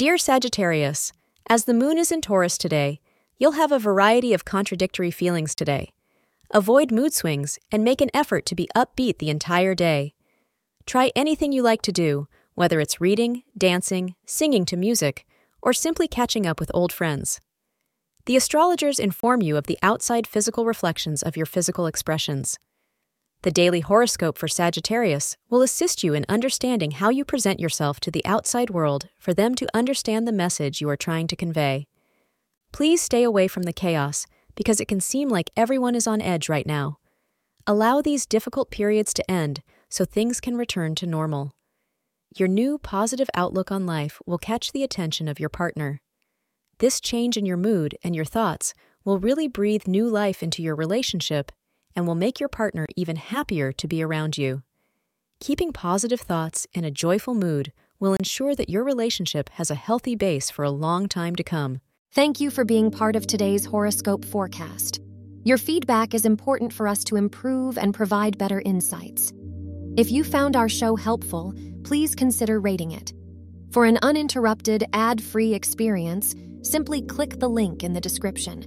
Dear Sagittarius, as the moon is in Taurus today, you'll have a variety of contradictory feelings today. Avoid mood swings and make an effort to be upbeat the entire day. Try anything you like to do, whether it's reading, dancing, singing to music, or simply catching up with old friends. The astrologers inform you of the outside physical reflections of your physical expressions. The daily horoscope for Sagittarius will assist you in understanding how you present yourself to the outside world for them to understand the message you are trying to convey. Please stay away from the chaos because it can seem like everyone is on edge right now. Allow these difficult periods to end so things can return to normal. Your new positive outlook on life will catch the attention of your partner. This change in your mood and your thoughts will really breathe new life into your relationship and will make your partner even happier to be around you. Keeping positive thoughts and a joyful mood will ensure that your relationship has a healthy base for a long time to come. Thank you for being part of today's horoscope forecast. Your feedback is important for us to improve and provide better insights. If you found our show helpful, please consider rating it. For an uninterrupted, ad free experience, simply click the link in the description.